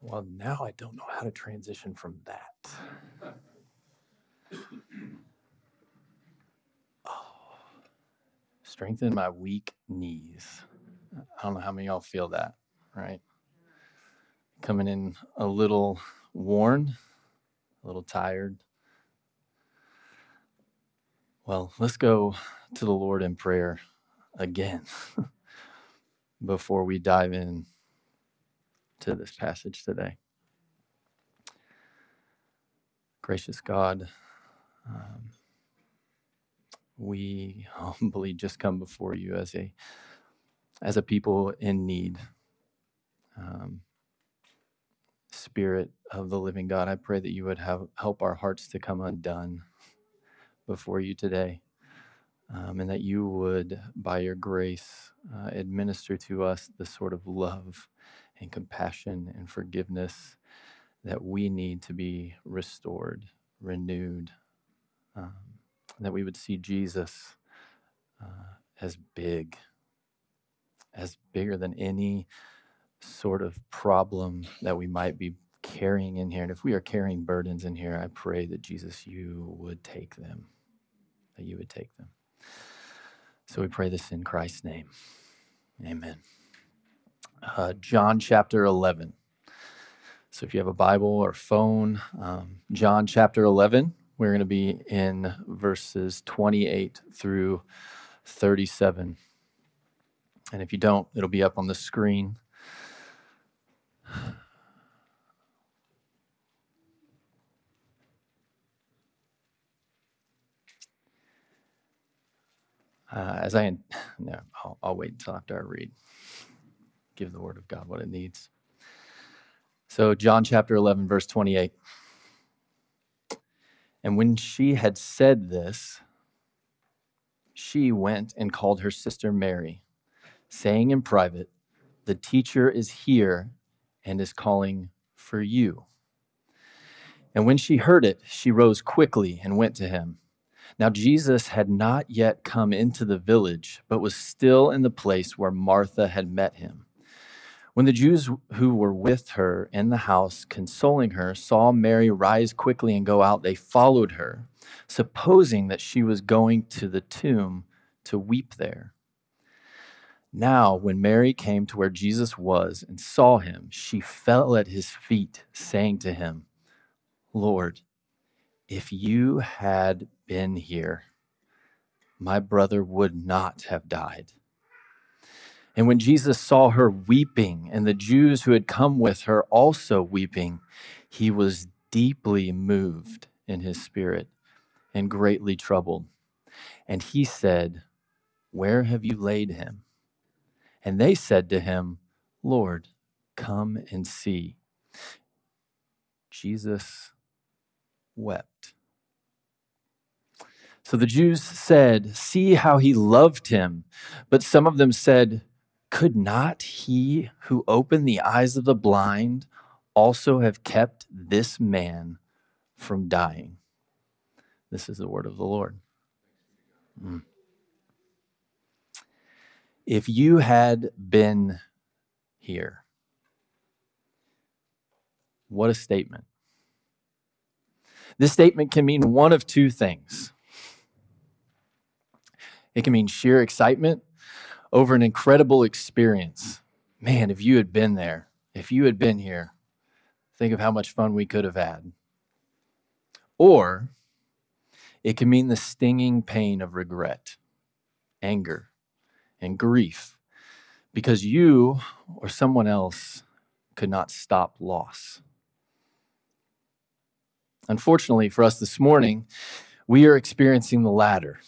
Well, now I don't know how to transition from that. Oh, strengthen my weak knees. I don't know how many of y'all feel that, right? Coming in a little worn, a little tired. Well, let's go to the Lord in prayer again before we dive in to this passage today. Gracious God, um, we humbly just come before you as a as a people in need. Um, Spirit of the living God, I pray that you would have help our hearts to come undone before you today, um, and that you would, by your grace, uh, administer to us the sort of love and compassion and forgiveness that we need to be restored, renewed, um, that we would see Jesus uh, as big, as bigger than any sort of problem that we might be carrying in here. And if we are carrying burdens in here, I pray that Jesus, you would take them, that you would take them. So we pray this in Christ's name. Amen uh, John chapter 11. So if you have a Bible or phone, um, John chapter 11, we're going to be in verses 28 through 37. And if you don't, it'll be up on the screen. Uh, as I, no, I'll, I'll wait until after I read give the word of God what it needs. So, John chapter 11, verse 28. And when she had said this, she went and called her sister Mary, saying in private, The teacher is here and is calling for you. And when she heard it, she rose quickly and went to him. Now, Jesus had not yet come into the village, but was still in the place where Martha had met him. When the Jews who were with her in the house, consoling her, saw Mary rise quickly and go out, they followed her, supposing that she was going to the tomb to weep there. Now, when Mary came to where Jesus was and saw him, she fell at his feet, saying to him, Lord, if you had been here, my brother would not have died. And when Jesus saw her weeping, and the Jews who had come with her also weeping, he was deeply moved in his spirit and greatly troubled. And he said, Where have you laid him? And they said to him, Lord, come and see. Jesus wept. So the Jews said, See how he loved him. But some of them said, could not he who opened the eyes of the blind also have kept this man from dying? This is the word of the Lord. Mm. If you had been here, what a statement. This statement can mean one of two things. It can mean sheer excitement over an incredible experience. Man, if you had been there, if you had been here, think of how much fun we could have had. Or it can mean the stinging pain of regret, anger, and grief because you or someone else could not stop loss. Unfortunately for us this morning, we are experiencing the latter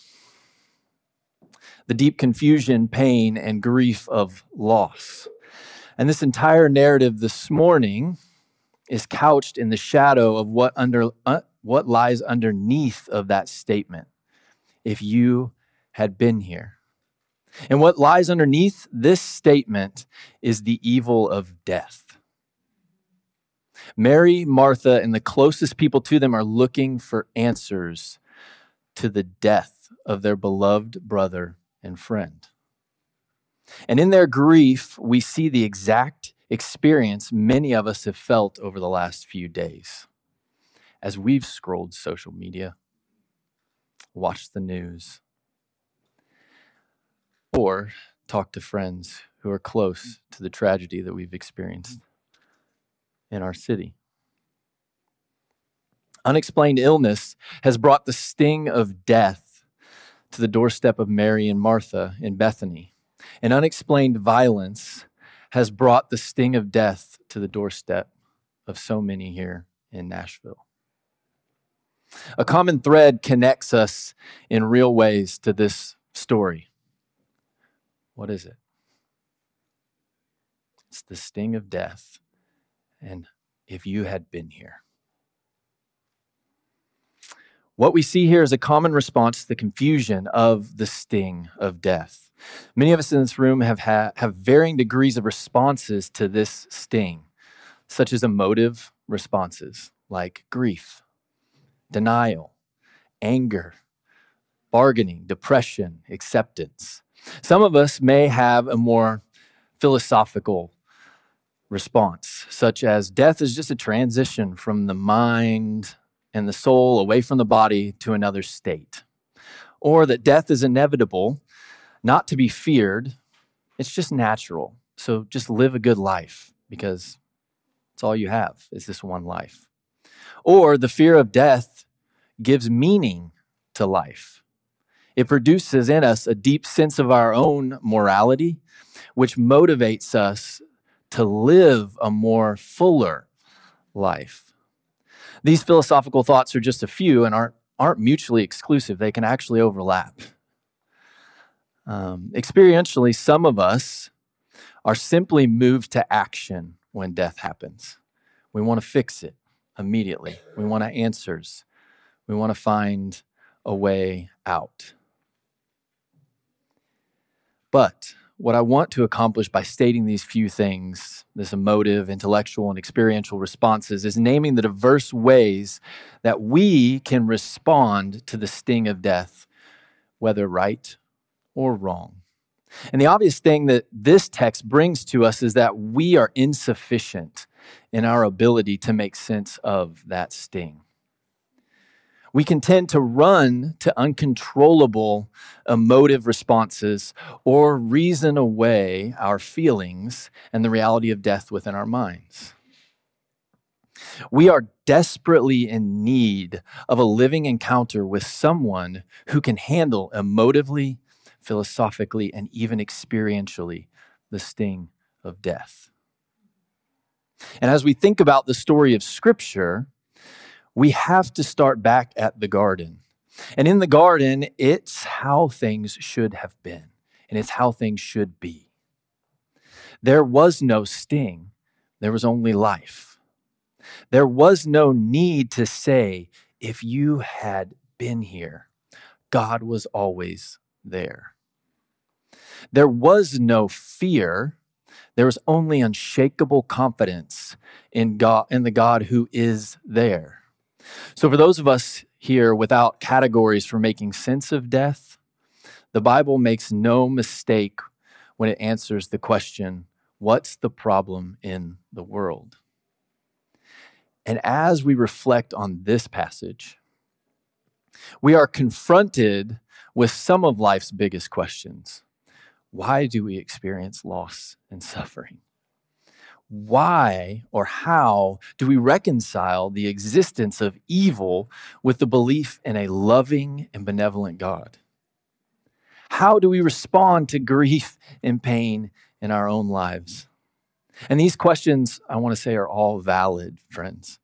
the deep confusion, pain, and grief of loss. And this entire narrative this morning is couched in the shadow of what under uh, what lies underneath of that statement. If you had been here. And what lies underneath this statement is the evil of death. Mary, Martha, and the closest people to them are looking for answers to the death of their beloved brother and friend. And in their grief, we see the exact experience many of us have felt over the last few days as we've scrolled social media, watched the news, or talked to friends who are close to the tragedy that we've experienced in our city. Unexplained illness has brought the sting of death to the doorstep of Mary and Martha in Bethany. And unexplained violence has brought the sting of death to the doorstep of so many here in Nashville. A common thread connects us in real ways to this story. What is it? It's the sting of death. And if you had been here. What we see here is a common response to the confusion of the sting of death. Many of us in this room have, ha- have varying degrees of responses to this sting, such as emotive responses like grief, denial, anger, bargaining, depression, acceptance. Some of us may have a more philosophical response, such as death is just a transition from the mind and the soul away from the body to another state, or that death is inevitable, not to be feared, it's just natural. So just live a good life because it's all you have is this one life. Or the fear of death gives meaning to life. It produces in us a deep sense of our own morality, which motivates us to live a more fuller life. These philosophical thoughts are just a few and aren't, aren't mutually exclusive, they can actually overlap. Um, experientially, some of us are simply moved to action when death happens. We want to fix it immediately, we want answers, we want to find a way out. But what I want to accomplish by stating these few things, this emotive, intellectual, and experiential responses, is naming the diverse ways that we can respond to the sting of death, whether right or wrong. And the obvious thing that this text brings to us is that we are insufficient in our ability to make sense of that sting we can tend to run to uncontrollable emotive responses or reason away our feelings and the reality of death within our minds. We are desperately in need of a living encounter with someone who can handle emotively, philosophically, and even experientially the sting of death. And as we think about the story of Scripture, we have to start back at the garden. And in the garden, it's how things should have been, and it's how things should be. There was no sting, there was only life. There was no need to say, if you had been here, God was always there. There was no fear. There was only unshakable confidence in God in the God who is there. So, for those of us here without categories for making sense of death, the Bible makes no mistake when it answers the question what's the problem in the world? And as we reflect on this passage, we are confronted with some of life's biggest questions. Why do we experience loss and suffering? Why or how do we reconcile the existence of evil with the belief in a loving and benevolent God? How do we respond to grief and pain in our own lives? And these questions, I want to say, are all valid, friends.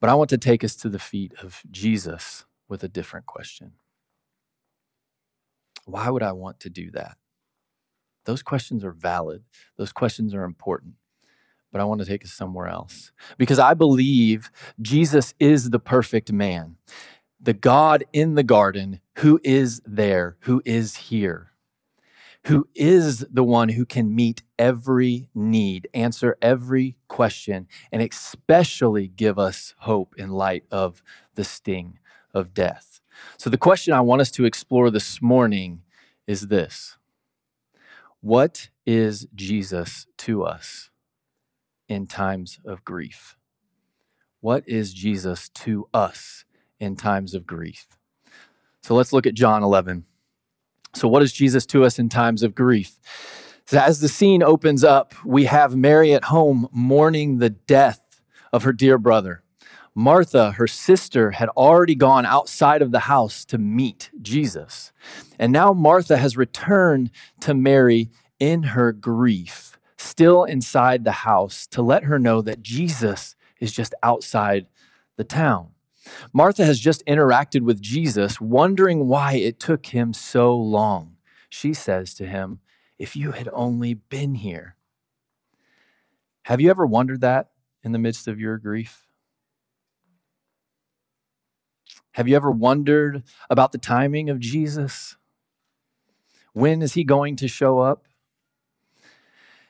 But I want to take us to the feet of Jesus with a different question. Why would I want to do that? Those questions are valid, those questions are important but I want to take us somewhere else. Because I believe Jesus is the perfect man, the God in the garden who is there, who is here, who is the one who can meet every need, answer every question, and especially give us hope in light of the sting of death. So, the question I want us to explore this morning is this What is Jesus to us? In times of grief? What is Jesus to us in times of grief? So let's look at John 11. So, what is Jesus to us in times of grief? So as the scene opens up, we have Mary at home mourning the death of her dear brother. Martha, her sister, had already gone outside of the house to meet Jesus. And now Martha has returned to Mary in her grief, still inside the house, to let her know that Jesus is just outside the town. Martha has just interacted with Jesus, wondering why it took him so long. She says to him, if you had only been here. Have you ever wondered that in the midst of your grief? Have you ever wondered about the timing of Jesus? When is he going to show up?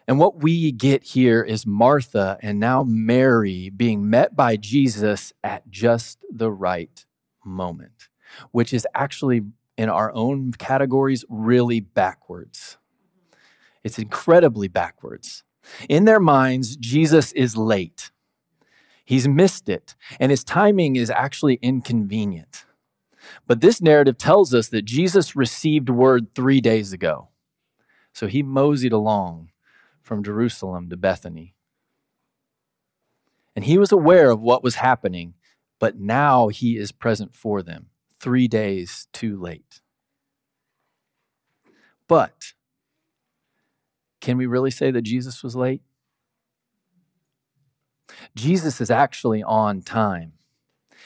And what we get here is Martha and now Mary being met by Jesus at just the right moment, which is actually in our own categories really backwards. It's incredibly backwards. In their minds, Jesus is late. He's missed it, and his timing is actually inconvenient. But this narrative tells us that Jesus received word three days ago. So he moseyed along from Jerusalem to Bethany. And he was aware of what was happening, but now he is present for them, three days too late. But can we really say that Jesus was late? Jesus is actually on time.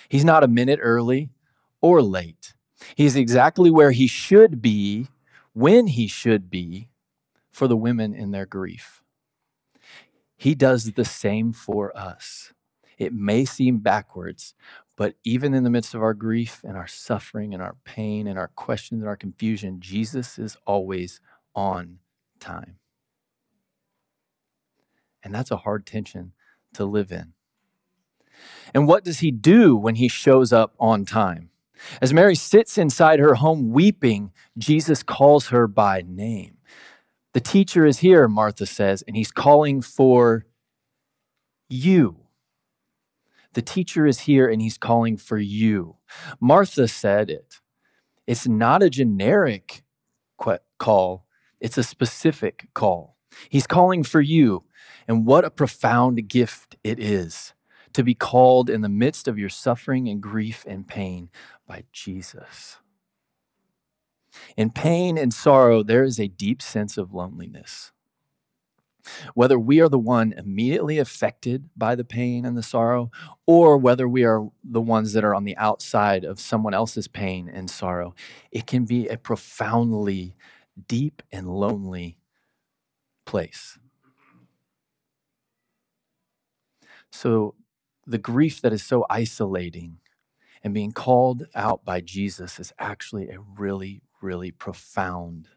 He's not a minute early or late. He's exactly where he should be when he should be for the women in their grief. He does the same for us. It may seem backwards, but even in the midst of our grief and our suffering and our pain and our questions and our confusion, Jesus is always on time. And that's a hard tension to live in. And what does he do when he shows up on time? As Mary sits inside her home weeping, Jesus calls her by name. The teacher is here, Martha says, and he's calling for you. The teacher is here and he's calling for you. Martha said it. It's not a generic call, it's a specific call. He's calling for you. And what a profound gift it is to be called in the midst of your suffering and grief and pain by Jesus. In pain and sorrow, there is a deep sense of loneliness. Whether we are the one immediately affected by the pain and the sorrow, or whether we are the ones that are on the outside of someone else's pain and sorrow, it can be a profoundly deep and lonely place. So, the grief that is so isolating and being called out by Jesus is actually a really, really profound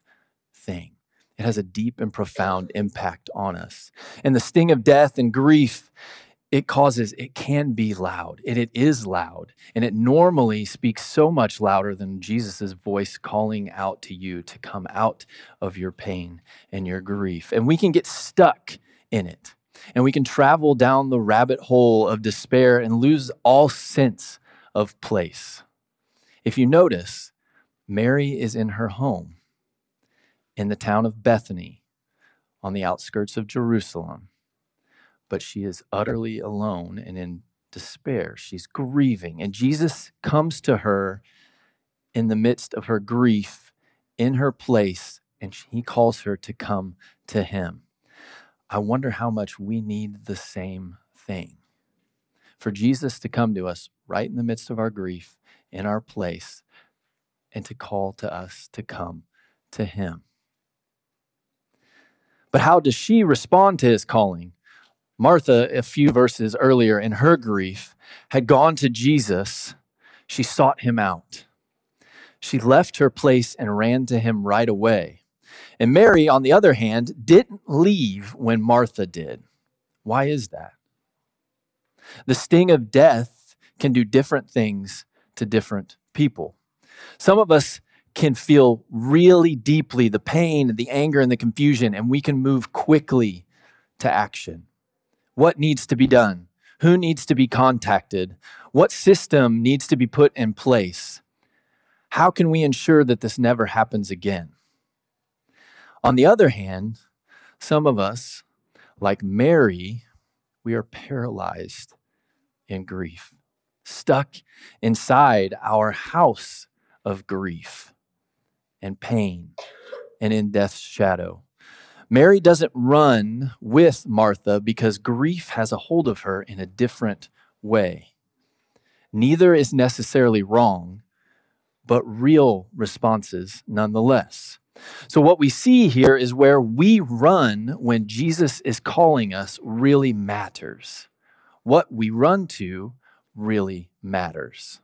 thing. It has a deep and profound impact on us. And the sting of death and grief it causes, it can be loud, and it is loud. And it normally speaks so much louder than Jesus' voice calling out to you to come out of your pain and your grief. And we can get stuck in it and we can travel down the rabbit hole of despair and lose all sense of place. If you notice, Mary is in her home in the town of Bethany on the outskirts of Jerusalem, but she is utterly alone and in despair. She's grieving, and Jesus comes to her in the midst of her grief in her place, and he calls her to come to him. I wonder how much we need the same thing. For Jesus to come to us right in the midst of our grief, in our place, and to call to us to come to Him. But how does she respond to His calling? Martha, a few verses earlier in her grief, had gone to Jesus. She sought Him out. She left her place and ran to Him right away. And Mary, on the other hand, didn't leave when Martha did. Why is that? The sting of death can do different things to different people. Some of us can feel really deeply the pain, and the anger, and the confusion, and we can move quickly to action. What needs to be done? Who needs to be contacted? What system needs to be put in place? How can we ensure that this never happens again? On the other hand, some of us, like Mary, we are paralyzed in grief, stuck inside our house of grief and pain and in death's shadow. Mary doesn't run with Martha because grief has a hold of her in a different way. Neither is necessarily wrong, but real responses nonetheless. So, what we see here is where we run when Jesus is calling us really matters. What we run to really matters.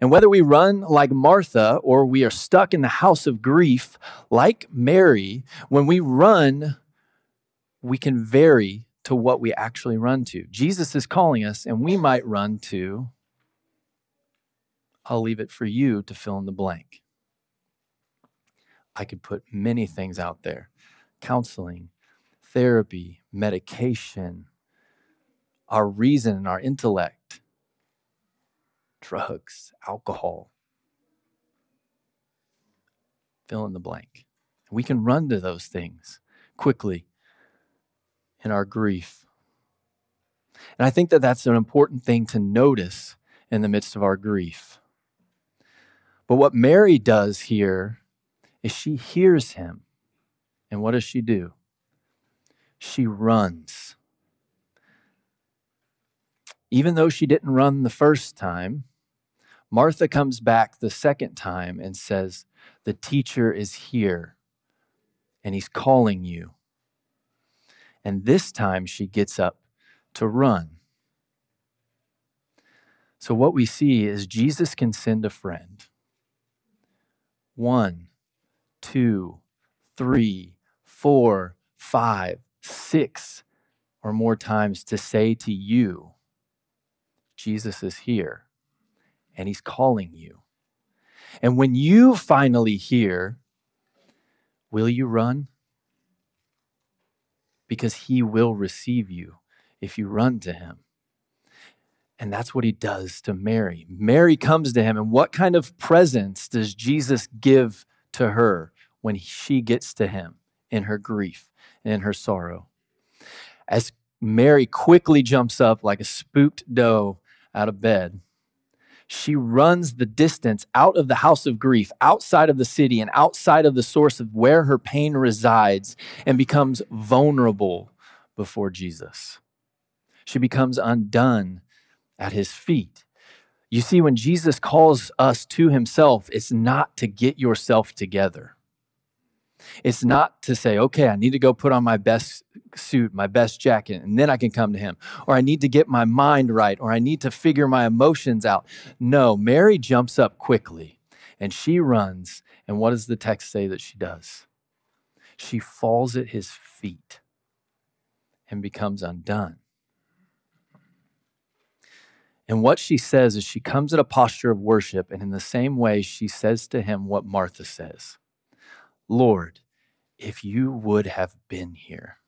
And whether we run like Martha or we are stuck in the house of grief like Mary, when we run, we can vary to what we actually run to. Jesus is calling us, and we might run to, I'll leave it for you to fill in the blank. I could put many things out there counseling, therapy, medication, our reason our intellect, drugs, alcohol. Fill in the blank. We can run to those things quickly in our grief. And I think that that's an important thing to notice in the midst of our grief. But what Mary does here is she hears him. And what does she do? She runs. Even though she didn't run the first time, Martha comes back the second time and says, The teacher is here and he's calling you. And this time she gets up to run. So, what we see is Jesus can send a friend. One, two, three, four, five, six, or more times to say to you, Jesus is here and he's calling you. And when you finally hear, will you run? Because he will receive you if you run to him. And that's what he does to Mary. Mary comes to him, and what kind of presence does Jesus give to her when she gets to him in her grief and in her sorrow? As Mary quickly jumps up like a spooked doe out of bed, she runs the distance out of the house of grief, outside of the city, and outside of the source of where her pain resides, and becomes vulnerable before Jesus. She becomes undone at his feet. You see, when Jesus calls us to himself, it's not to get yourself together. It's not to say, okay, I need to go put on my best suit, my best jacket, and then I can come to him. Or I need to get my mind right, or I need to figure my emotions out. No, Mary jumps up quickly and she runs. And what does the text say that she does? She falls at his feet and becomes undone. And what she says is she comes in a posture of worship, and in the same way, she says to him what Martha says Lord, if you would have been here.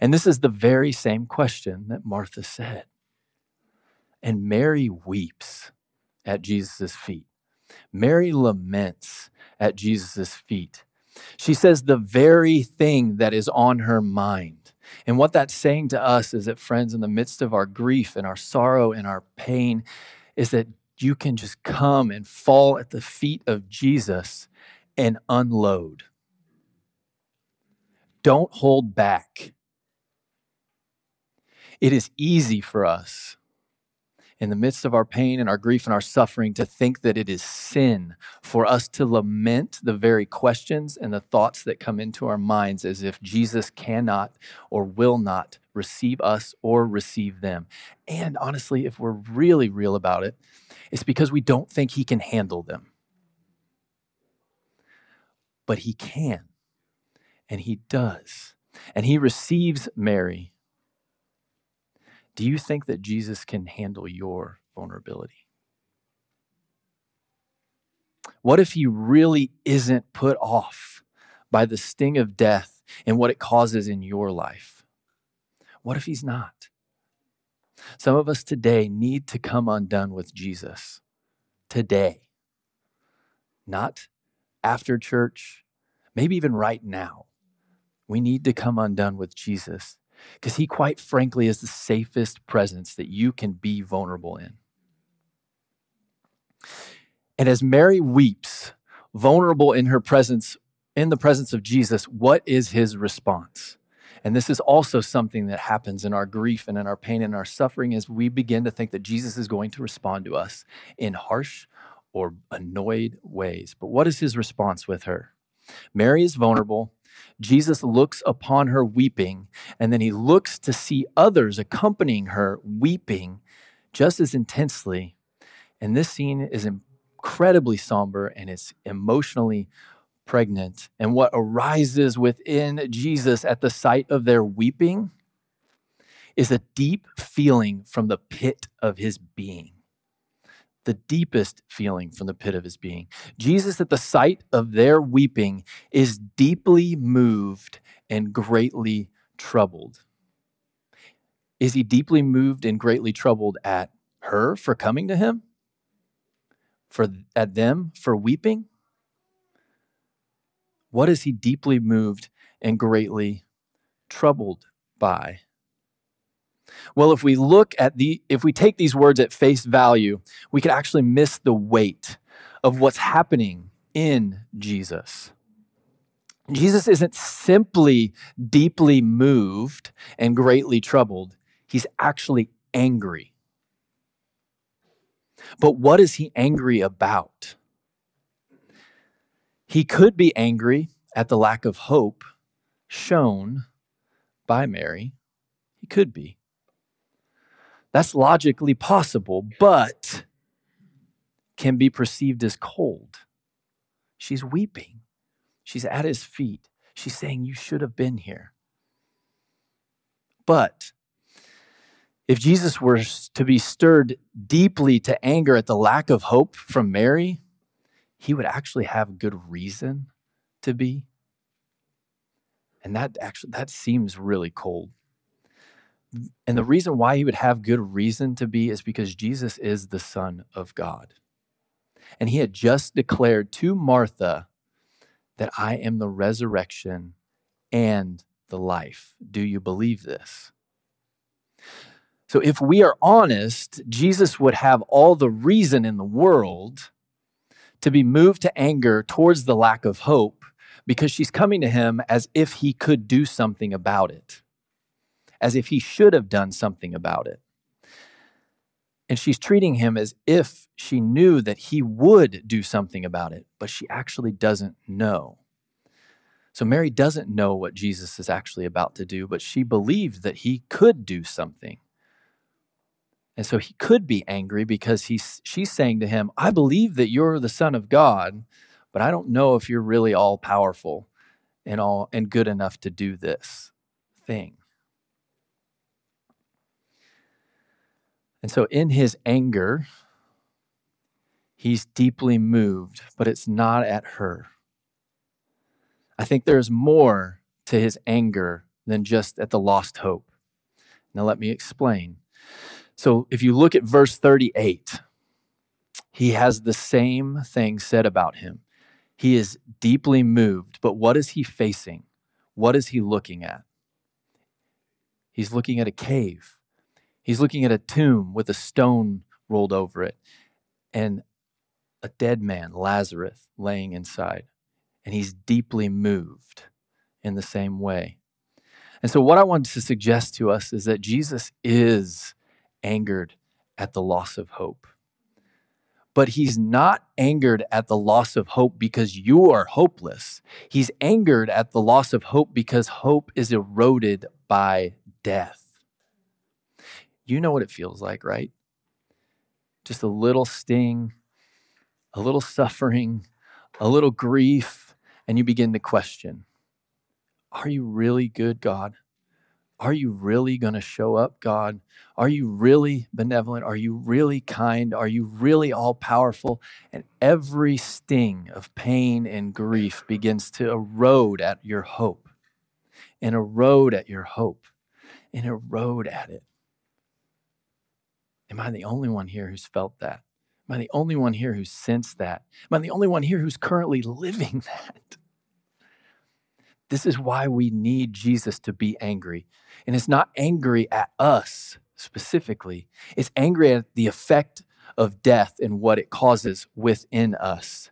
And this is the very same question that Martha said. And Mary weeps at Jesus' feet. Mary laments at Jesus' feet. She says the very thing that is on her mind. And what that's saying to us is that, friends, in the midst of our grief and our sorrow and our pain, is that you can just come and fall at the feet of Jesus and unload. Don't hold back. It is easy for us in the midst of our pain and our grief and our suffering to think that it is sin for us to lament the very questions and the thoughts that come into our minds as if Jesus cannot or will not receive us or receive them. And honestly, if we're really real about it, it's because we don't think he can handle them but he can. And he does. And he receives Mary. Do you think that Jesus can handle your vulnerability? What if he really isn't put off by the sting of death and what it causes in your life? What if he's not? Some of us today need to come undone with Jesus. Today. Not after church, maybe even right now. We need to come undone with Jesus because he, quite frankly, is the safest presence that you can be vulnerable in. And as Mary weeps, vulnerable in her presence, in the presence of Jesus, what is his response? And this is also something that happens in our grief and in our pain and our suffering as we begin to think that Jesus is going to respond to us in harsh or annoyed ways. But what is his response with her? Mary is vulnerable. Jesus looks upon her weeping, and then he looks to see others accompanying her weeping just as intensely. And this scene is incredibly somber and it's emotionally pregnant. And what arises within Jesus at the sight of their weeping is a deep feeling from the pit of his being. The deepest feeling from the pit of his being. Jesus, at the sight of their weeping, is deeply moved and greatly troubled. Is he deeply moved and greatly troubled at her for coming to him? For at them for weeping? What is he deeply moved and greatly troubled by? Well, if we look at the, if we take these words at face value, we could actually miss the weight of what's happening in Jesus. Jesus isn't simply deeply moved and greatly troubled, he's actually angry. But what is he angry about? He could be angry at the lack of hope shown by Mary. He could be. That's logically possible, but can be perceived as cold. She's weeping. She's at his feet. She's saying, You should have been here. But if Jesus were to be stirred deeply to anger at the lack of hope from Mary, he would actually have good reason to be. And that actually that seems really cold. And the reason why he would have good reason to be is because Jesus is the son of God. And he had just declared to Martha that I am the resurrection and the life. Do you believe this? So, if we are honest, Jesus would have all the reason in the world to be moved to anger towards the lack of hope because she's coming to him as if he could do something about it, as if he should have done something about it. And she's treating him as if she knew that he would do something about it, but she actually doesn't know. So Mary doesn't know what Jesus is actually about to do, but she believed that he could do something. And so he could be angry because he's, she's saying to him, I believe that you're the Son of God, but I don't know if you're really all powerful and all and good enough to do this thing. And so in his anger, he's deeply moved, but it's not at her. I think there's more to his anger than just at the lost hope. Now, let me explain. So if you look at verse 38, he has the same thing said about him. He is deeply moved, but what is he facing? What is he looking at? He's looking at a cave. He's looking at a tomb with a stone rolled over it and a dead man, Lazarus, laying inside. And he's deeply moved in the same way. And so, what I wanted to suggest to us is that Jesus is angered at the loss of hope. But he's not angered at the loss of hope because you are hopeless. He's angered at the loss of hope because hope is eroded by death. You know what it feels like, right? Just a little sting, a little suffering, a little grief, and you begin to question Are you really good, God? Are you really going to show up, God? Are you really benevolent? Are you really kind? Are you really all powerful? And every sting of pain and grief begins to erode at your hope and erode at your hope. and erode at it. Am I the only one here who's felt that? Am I the only one here who's sensed that? Am I the only one here who's currently living that? This is why we need Jesus to be angry. And it's not angry at us specifically, it's angry at the effect of death and what it causes within us.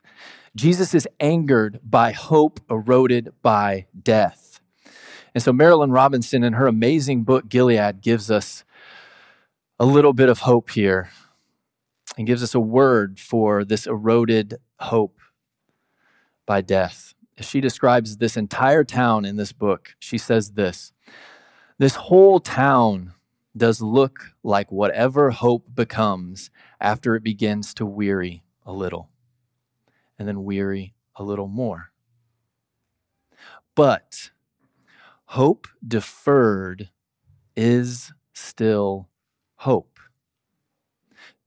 Jesus is angered by hope eroded by death. And so Marilynne Robinson, in her amazing book, Gilead, gives us a little bit of hope here and gives us a word for this eroded hope by death. As She describes this entire town in this book. She says this This whole town does look like whatever hope becomes after it begins to weary a little and then weary a little more. But hope deferred is still hope.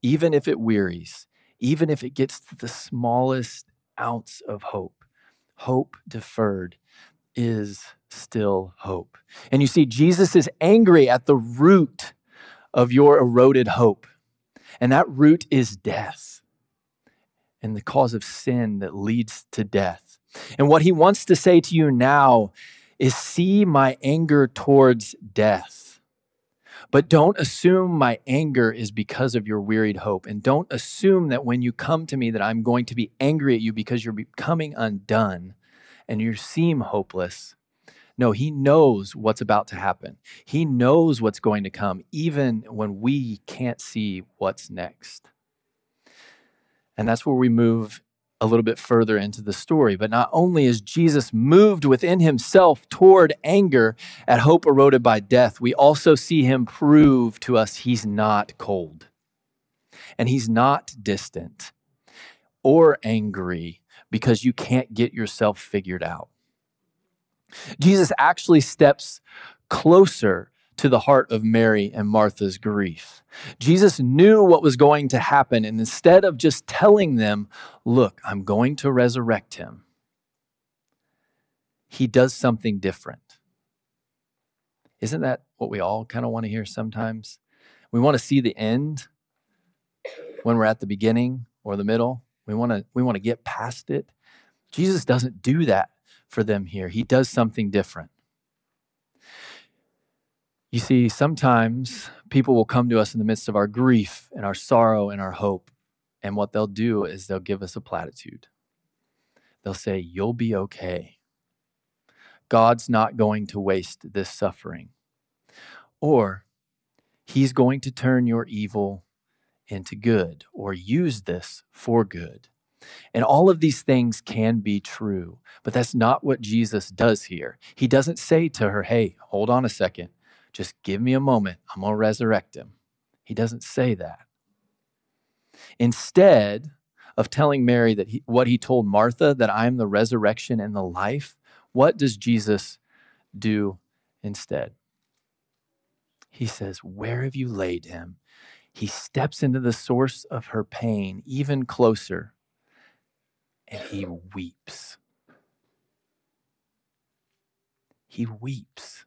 Even if it wearies, even if it gets to the smallest ounce of hope, hope deferred is still hope. And you see, Jesus is angry at the root of your eroded hope, and that root is death and the cause of sin that leads to death. And what he wants to say to you now is see my anger towards death. But don't assume my anger is because of your wearied hope. And don't assume that when you come to me that I'm going to be angry at you because you're becoming undone and you seem hopeless. No, he knows what's about to happen. He knows what's going to come, even when we can't see what's next. And that's where we move a little bit further into the story. But not only is Jesus moved within himself toward anger at hope eroded by death, we also see him prove to us he's not cold and he's not distant or angry because you can't get yourself figured out. Jesus actually steps closer to the heart of Mary and Martha's grief. Jesus knew what was going to happen, and instead of just telling them, Look, I'm going to resurrect him, he does something different. Isn't that what we all kind of want to hear sometimes? We want to see the end when we're at the beginning or the middle. We want to we want to get past it. Jesus doesn't do that for them here. He does something different. You see, sometimes people will come to us in the midst of our grief and our sorrow and our hope. And what they'll do is they'll give us a platitude. They'll say, You'll be okay. God's not going to waste this suffering. Or, He's going to turn your evil into good or use this for good. And all of these things can be true, but that's not what Jesus does here. He doesn't say to her, Hey, hold on a second. Just give me a moment. I'm going to resurrect him. He doesn't say that. Instead of telling Mary that he, what he told Martha, that I am the resurrection and the life, what does Jesus do instead? He says, Where have you laid him? He steps into the source of her pain even closer and he weeps. He weeps.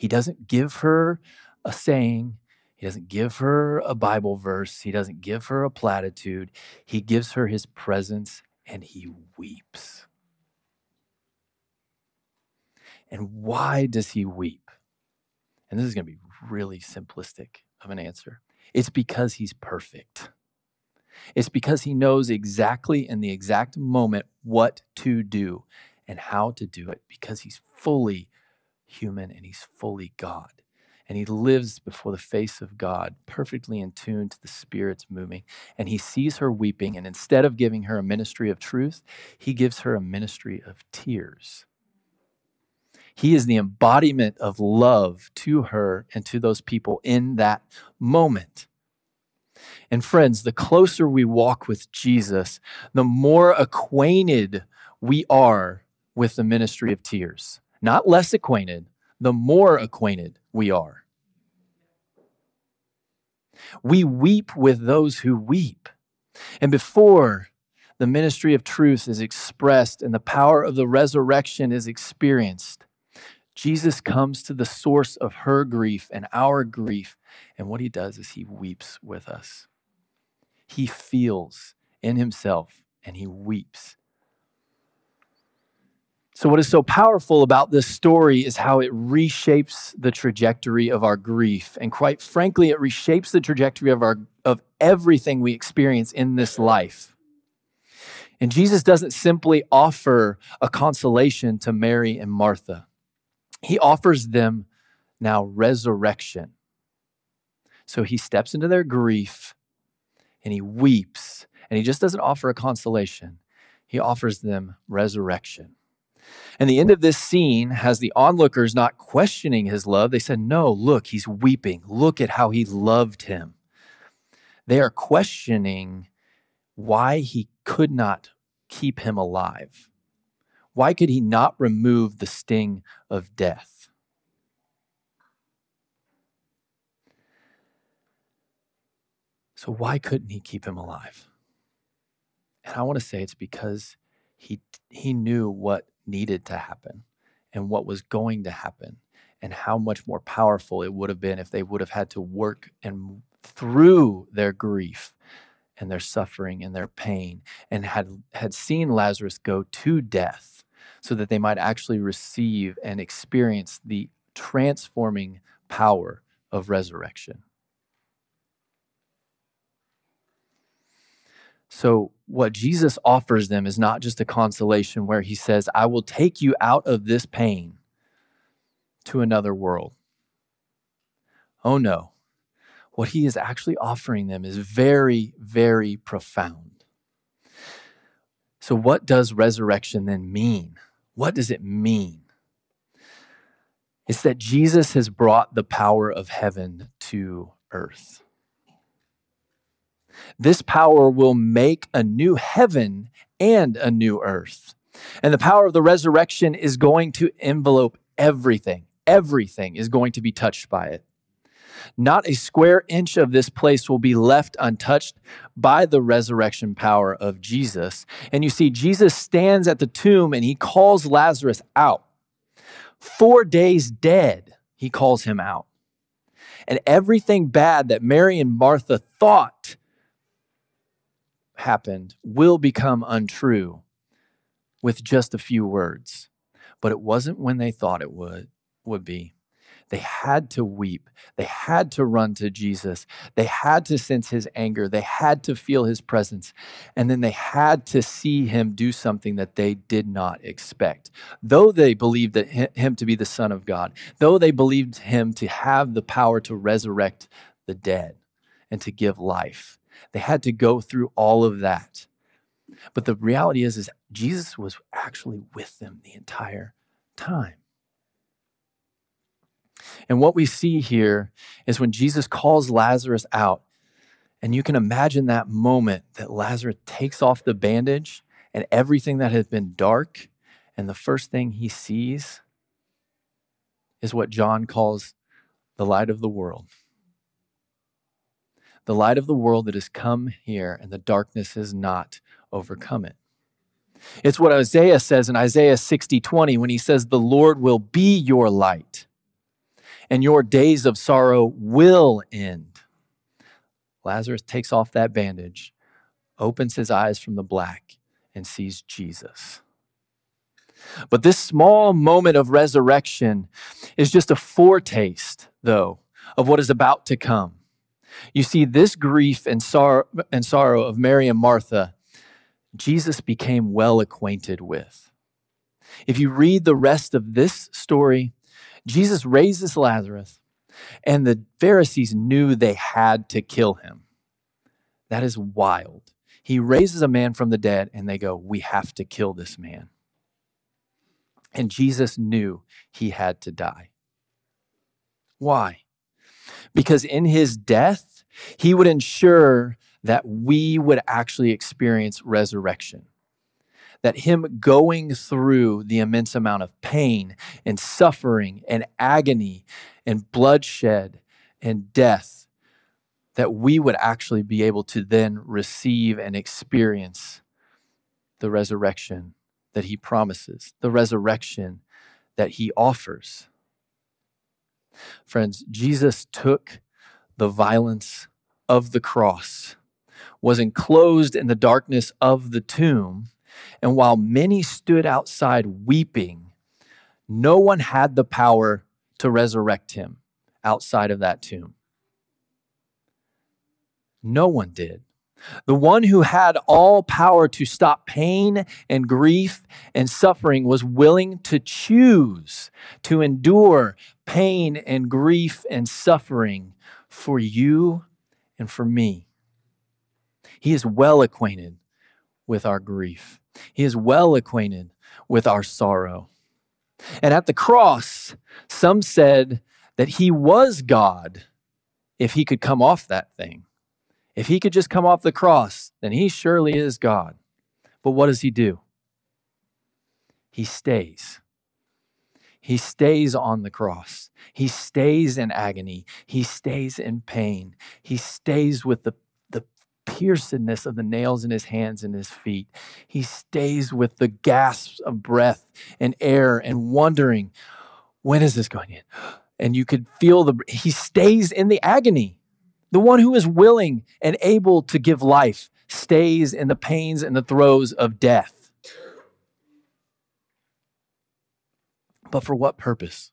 He doesn't give her a saying, he doesn't give her a Bible verse, he doesn't give her a platitude. He gives her his presence and he weeps. And why does he weep? And this is going to be really simplistic of an answer. It's because he's perfect. It's because he knows exactly in the exact moment what to do and how to do it because he's fully human and he's fully God. And he lives before the face of God, perfectly in tune to the Spirit's moving. And he sees her weeping. And instead of giving her a ministry of truth, he gives her a ministry of tears. He is the embodiment of love to her and to those people in that moment. And friends, the closer we walk with Jesus, the more acquainted we are with the ministry of tears not less acquainted, the more acquainted we are. We weep with those who weep. And before the ministry of truth is expressed and the power of the resurrection is experienced, Jesus comes to the source of her grief and our grief. And what he does is he weeps with us. He feels in himself and he weeps. So, what is so powerful about this story is how it reshapes the trajectory of our grief. And quite frankly, it reshapes the trajectory of, our, of everything we experience in this life. And Jesus doesn't simply offer a consolation to Mary and Martha, he offers them now resurrection. So he steps into their grief and he weeps. And he just doesn't offer a consolation, he offers them resurrection. And the end of this scene has the onlookers not questioning his love. They said, No, look, he's weeping. Look at how he loved him. They are questioning why he could not keep him alive. Why could he not remove the sting of death? So, why couldn't he keep him alive? And I want to say it's because he, he knew what needed to happen and what was going to happen and how much more powerful it would have been if they would have had to work and through their grief and their suffering and their pain and had had seen Lazarus go to death so that they might actually receive and experience the transforming power of resurrection. So, what Jesus offers them is not just a consolation where he says, I will take you out of this pain to another world. Oh no. What he is actually offering them is very, very profound. So, what does resurrection then mean? What does it mean? It's that Jesus has brought the power of heaven to earth. This power will make a new heaven and a new earth. And the power of the resurrection is going to envelope everything. Everything is going to be touched by it. Not a square inch of this place will be left untouched by the resurrection power of Jesus. And you see, Jesus stands at the tomb and he calls Lazarus out. Four days dead, he calls him out. And everything bad that Mary and Martha thought happened will become untrue with just a few words. But it wasn't when they thought it would, would be. They had to weep. They had to run to Jesus. They had to sense his anger. They had to feel his presence. And then they had to see him do something that they did not expect. Though they believed that him to be the Son of God, though they believed him to have the power to resurrect the dead and to give life, they had to go through all of that. But the reality is, is Jesus was actually with them the entire time. And what we see here is when Jesus calls Lazarus out, and you can imagine that moment that Lazarus takes off the bandage and everything that has been dark, and the first thing he sees is what John calls the light of the world the light of the world that has come here, and the darkness has not overcome it. It's what Isaiah says in Isaiah 60 20 when he says, The Lord will be your light, and your days of sorrow will end. Lazarus takes off that bandage, opens his eyes from the black, and sees Jesus. But this small moment of resurrection is just a foretaste, though, of what is about to come. You see, this grief and sorrow, and sorrow of Mary and Martha, Jesus became well acquainted with. If you read the rest of this story, Jesus raises Lazarus, and the Pharisees knew they had to kill him. That is wild. He raises a man from the dead, and they go, We have to kill this man. And Jesus knew he had to die. Why? Because in his death, he would ensure that we would actually experience resurrection. That him going through the immense amount of pain and suffering and agony and bloodshed and death, that we would actually be able to then receive and experience the resurrection that he promises, the resurrection that he offers. Friends, Jesus took the violence of the cross, was enclosed in the darkness of the tomb, and while many stood outside weeping, no one had the power to resurrect him outside of that tomb. No one did. The one who had all power to stop pain and grief and suffering was willing to choose to endure pain and grief and suffering for you and for me. He is well acquainted with our grief, He is well acquainted with our sorrow. And at the cross, some said that He was God if He could come off that thing. If he could just come off the cross, then he surely is God. But what does he do? He stays. He stays on the cross. He stays in agony. He stays in pain. He stays with the, the piercedness of the nails in his hands and his feet. He stays with the gasps of breath and air and wondering, when is this going in? And you could feel the, he stays in the agony. The one who is willing and able to give life stays in the pains and the throes of death. But for what purpose?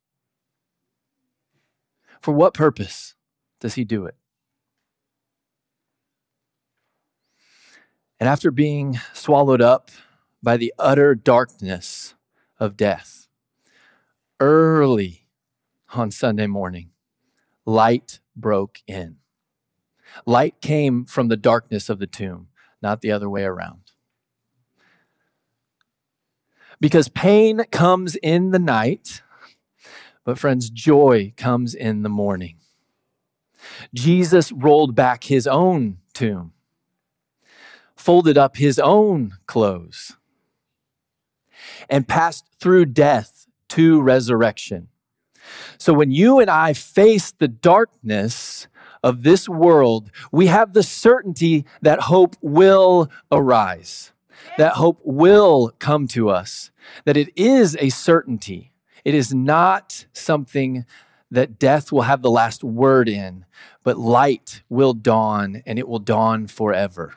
For what purpose does he do it? And after being swallowed up by the utter darkness of death, early on Sunday morning, light broke in. Light came from the darkness of the tomb, not the other way around. Because pain comes in the night, but friends, joy comes in the morning. Jesus rolled back his own tomb, folded up his own clothes, and passed through death to resurrection. So when you and I face the darkness of this world, we have the certainty that hope will arise, that hope will come to us, that it is a certainty. It is not something that death will have the last word in, but light will dawn and it will dawn forever.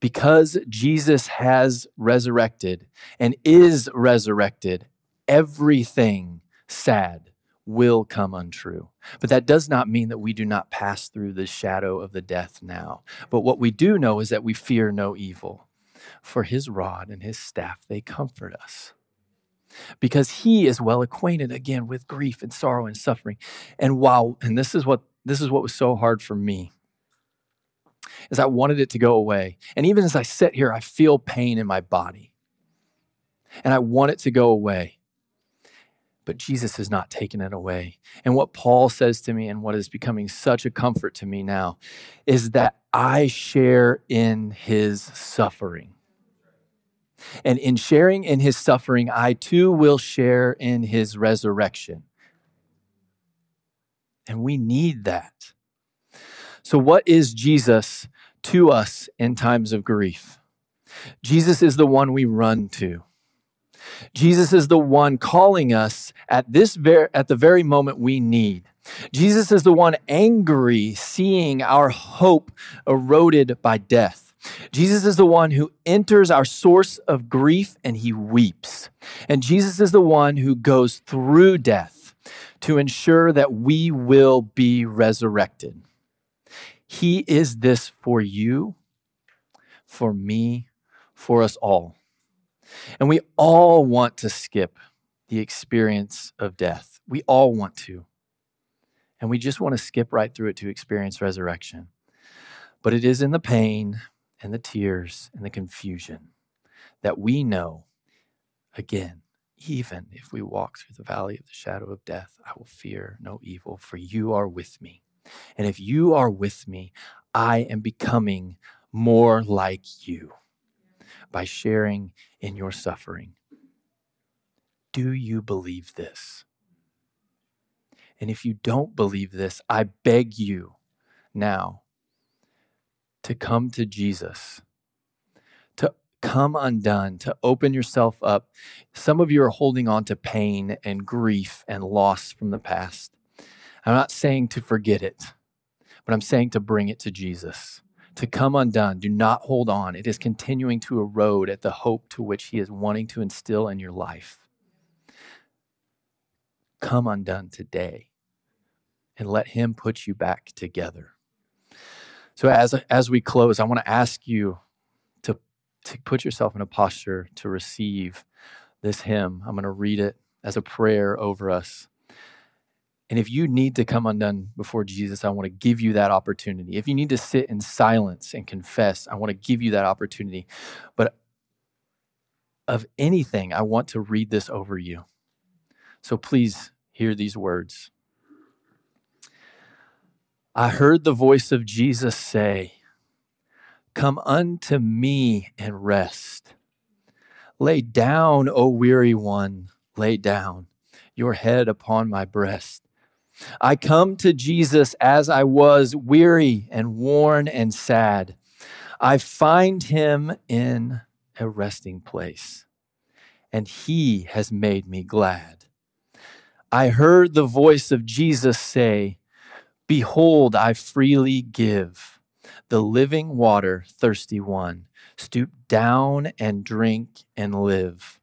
Because Jesus has resurrected and is resurrected, everything sad will come untrue. But that does not mean that we do not pass through the shadow of the death now. But what we do know is that we fear no evil, for his rod and his staff, they comfort us. Because he is well acquainted again with grief and sorrow and suffering. And while, and this is what this is what was so hard for me, is I wanted it to go away. And even as I sit here, I feel pain in my body. And I want it to go away but Jesus has not taken it away. And what Paul says to me, and what is becoming such a comfort to me now, is that I share in his suffering. And in sharing in his suffering, I too will share in his resurrection. And we need that. So, what is Jesus to us in times of grief? Jesus is the one we run to. Jesus is the one calling us at this ver- at the very moment we need. Jesus is the one angry seeing our hope eroded by death. Jesus is the one who enters our source of grief and he weeps. And Jesus is the one who goes through death to ensure that we will be resurrected. He is this for you, for me, for us all. And we all want to skip the experience of death. We all want to. And we just want to skip right through it to experience resurrection. But it is in the pain and the tears and the confusion that we know, again, even if we walk through the valley of the shadow of death, I will fear no evil, for you are with me. And if you are with me, I am becoming more like you by sharing in your suffering. Do you believe this? And if you don't believe this, I beg you now to come to Jesus, to come undone, to open yourself up. Some of you are holding on to pain and grief and loss from the past. I'm not saying to forget it, but I'm saying to bring it to Jesus, to come undone. Do not hold on. It is continuing to erode at the hope to which He is wanting to instill in your life. Come undone today and let Him put you back together. So, as, as we close, I want to ask you to, to put yourself in a posture to receive this hymn. I'm going to read it as a prayer over us. And if you need to come undone before Jesus, I want to give you that opportunity. If you need to sit in silence and confess, I want to give you that opportunity. But of anything, I want to read this over you. So please hear these words. I heard the voice of Jesus say, Come unto me and rest. Lay down, O weary one, lay down your head upon my breast. I come to Jesus as I was, weary and worn and sad. I find him in a resting place, and he has made me glad. I heard the voice of Jesus say, Behold, I freely give the living water, thirsty one. Stoop down and drink and live.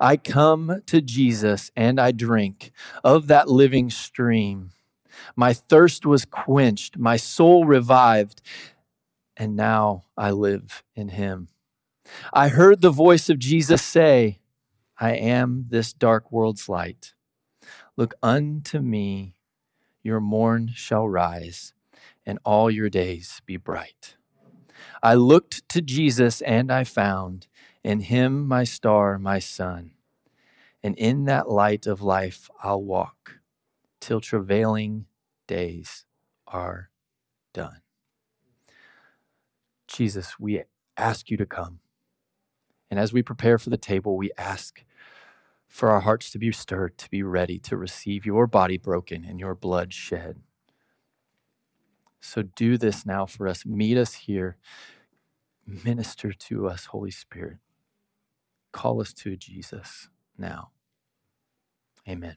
I come to Jesus and I drink of that living stream. My thirst was quenched, my soul revived, and now I live in him. I heard the voice of Jesus say, I am this dark world's light. Look unto me your morn shall rise, and all your days be bright. I looked to Jesus, and I found in him my star, my sun. And in that light of life I'll walk till travailing days are done. Jesus, we ask you to come. And as we prepare for the table, we ask for our hearts to be stirred, to be ready to receive your body broken and your blood shed. So do this now for us. Meet us here. Minister to us, Holy Spirit. Call us to Jesus now. Amen.